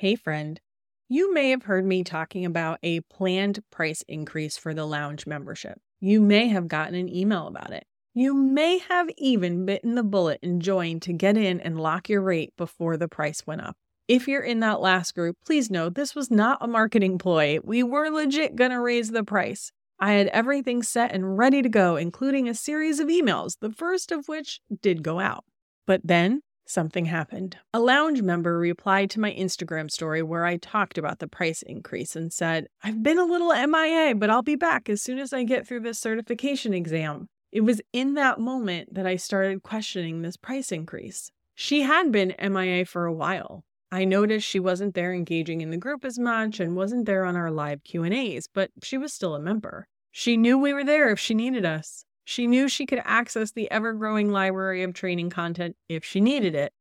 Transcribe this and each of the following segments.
Hey, friend. You may have heard me talking about a planned price increase for the lounge membership. You may have gotten an email about it. You may have even bitten the bullet and joined to get in and lock your rate before the price went up. If you're in that last group, please know this was not a marketing ploy. We were legit going to raise the price. I had everything set and ready to go, including a series of emails, the first of which did go out. But then something happened. A lounge member replied to my Instagram story where I talked about the price increase and said, I've been a little MIA, but I'll be back as soon as I get through this certification exam. It was in that moment that I started questioning this price increase. She had been MIA for a while. I noticed she wasn't there engaging in the group as much and wasn't there on our live Q&As, but she was still a member. She knew we were there if she needed us. She knew she could access the ever growing library of training content if she needed it.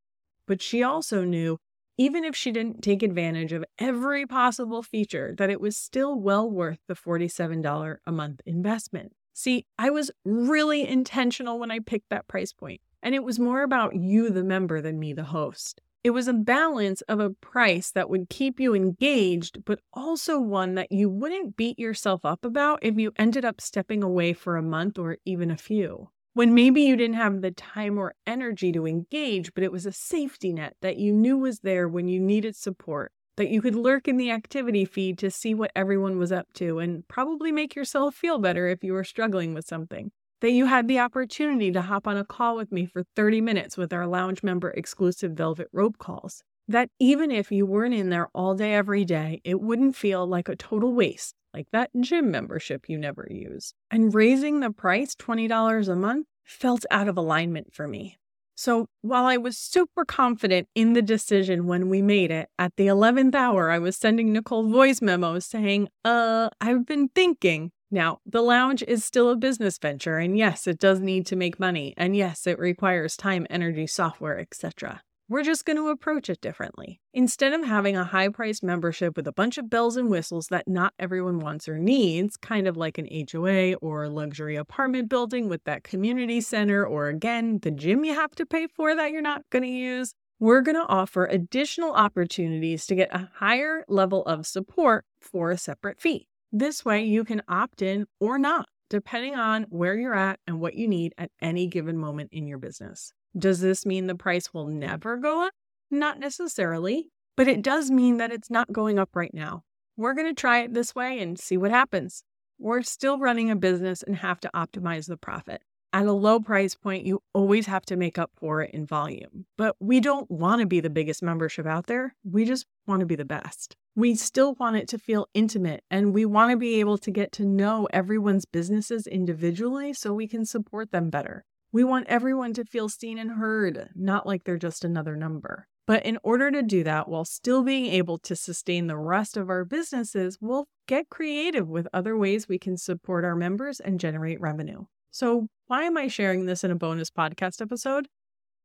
But she also knew, even if she didn't take advantage of every possible feature, that it was still well worth the $47 a month investment. See, I was really intentional when I picked that price point, and it was more about you, the member, than me, the host. It was a balance of a price that would keep you engaged, but also one that you wouldn't beat yourself up about if you ended up stepping away for a month or even a few. When maybe you didn't have the time or energy to engage, but it was a safety net that you knew was there when you needed support, that you could lurk in the activity feed to see what everyone was up to and probably make yourself feel better if you were struggling with something that you had the opportunity to hop on a call with me for 30 minutes with our lounge member exclusive Velvet Rope calls. That even if you weren't in there all day, every day, it wouldn't feel like a total waste, like that gym membership you never use. And raising the price $20 a month felt out of alignment for me. So while I was super confident in the decision when we made it, at the 11th hour, I was sending Nicole voice memos saying, uh, I've been thinking, now, the lounge is still a business venture, and yes, it does need to make money, and yes, it requires time, energy, software, etc. We're just going to approach it differently. Instead of having a high priced membership with a bunch of bells and whistles that not everyone wants or needs, kind of like an HOA or a luxury apartment building with that community center, or again, the gym you have to pay for that you're not going to use, we're going to offer additional opportunities to get a higher level of support for a separate fee. This way, you can opt in or not, depending on where you're at and what you need at any given moment in your business. Does this mean the price will never go up? Not necessarily, but it does mean that it's not going up right now. We're going to try it this way and see what happens. We're still running a business and have to optimize the profit. At a low price point, you always have to make up for it in volume. But we don't want to be the biggest membership out there. We just want to be the best. We still want it to feel intimate and we want to be able to get to know everyone's businesses individually so we can support them better. We want everyone to feel seen and heard, not like they're just another number. But in order to do that while still being able to sustain the rest of our businesses, we'll get creative with other ways we can support our members and generate revenue. So, why am I sharing this in a bonus podcast episode?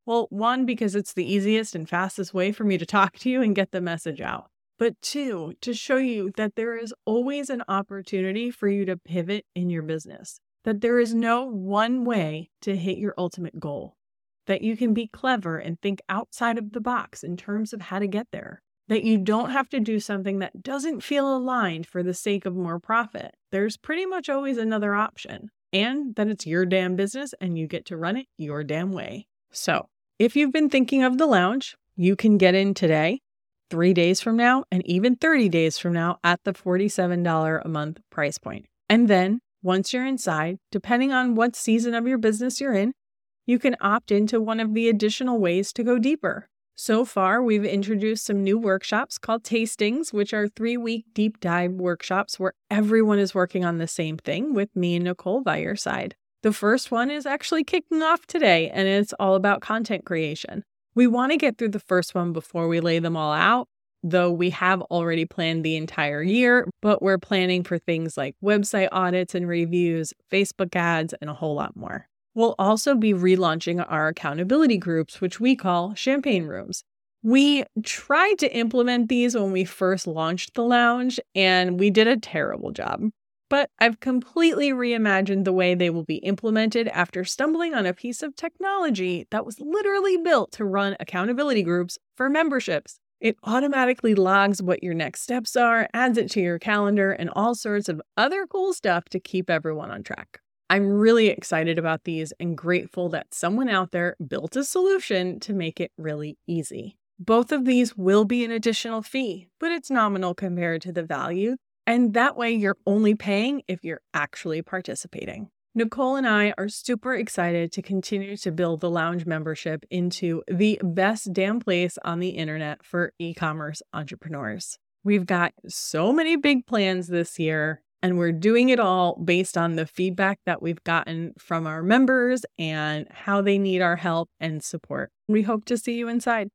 Well, one, because it's the easiest and fastest way for me to talk to you and get the message out. But two, to show you that there is always an opportunity for you to pivot in your business, that there is no one way to hit your ultimate goal, that you can be clever and think outside of the box in terms of how to get there, that you don't have to do something that doesn't feel aligned for the sake of more profit. There's pretty much always another option and that it's your damn business and you get to run it your damn way. So, if you've been thinking of the lounge, you can get in today, three days from now, and even 30 days from now at the $47 a month price point. And then, once you're inside, depending on what season of your business you're in, you can opt into one of the additional ways to go deeper. So far, we've introduced some new workshops called Tastings, which are three week deep dive workshops where everyone is working on the same thing with me and Nicole by your side. The first one is actually kicking off today, and it's all about content creation. We want to get through the first one before we lay them all out, though we have already planned the entire year, but we're planning for things like website audits and reviews, Facebook ads, and a whole lot more. We'll also be relaunching our accountability groups, which we call champagne rooms. We tried to implement these when we first launched the lounge, and we did a terrible job. But I've completely reimagined the way they will be implemented after stumbling on a piece of technology that was literally built to run accountability groups for memberships. It automatically logs what your next steps are, adds it to your calendar, and all sorts of other cool stuff to keep everyone on track. I'm really excited about these and grateful that someone out there built a solution to make it really easy. Both of these will be an additional fee, but it's nominal compared to the value. And that way, you're only paying if you're actually participating. Nicole and I are super excited to continue to build the lounge membership into the best damn place on the internet for e commerce entrepreneurs. We've got so many big plans this year, and we're doing it all based on the feedback that we've gotten from our members and how they need our help and support. We hope to see you inside.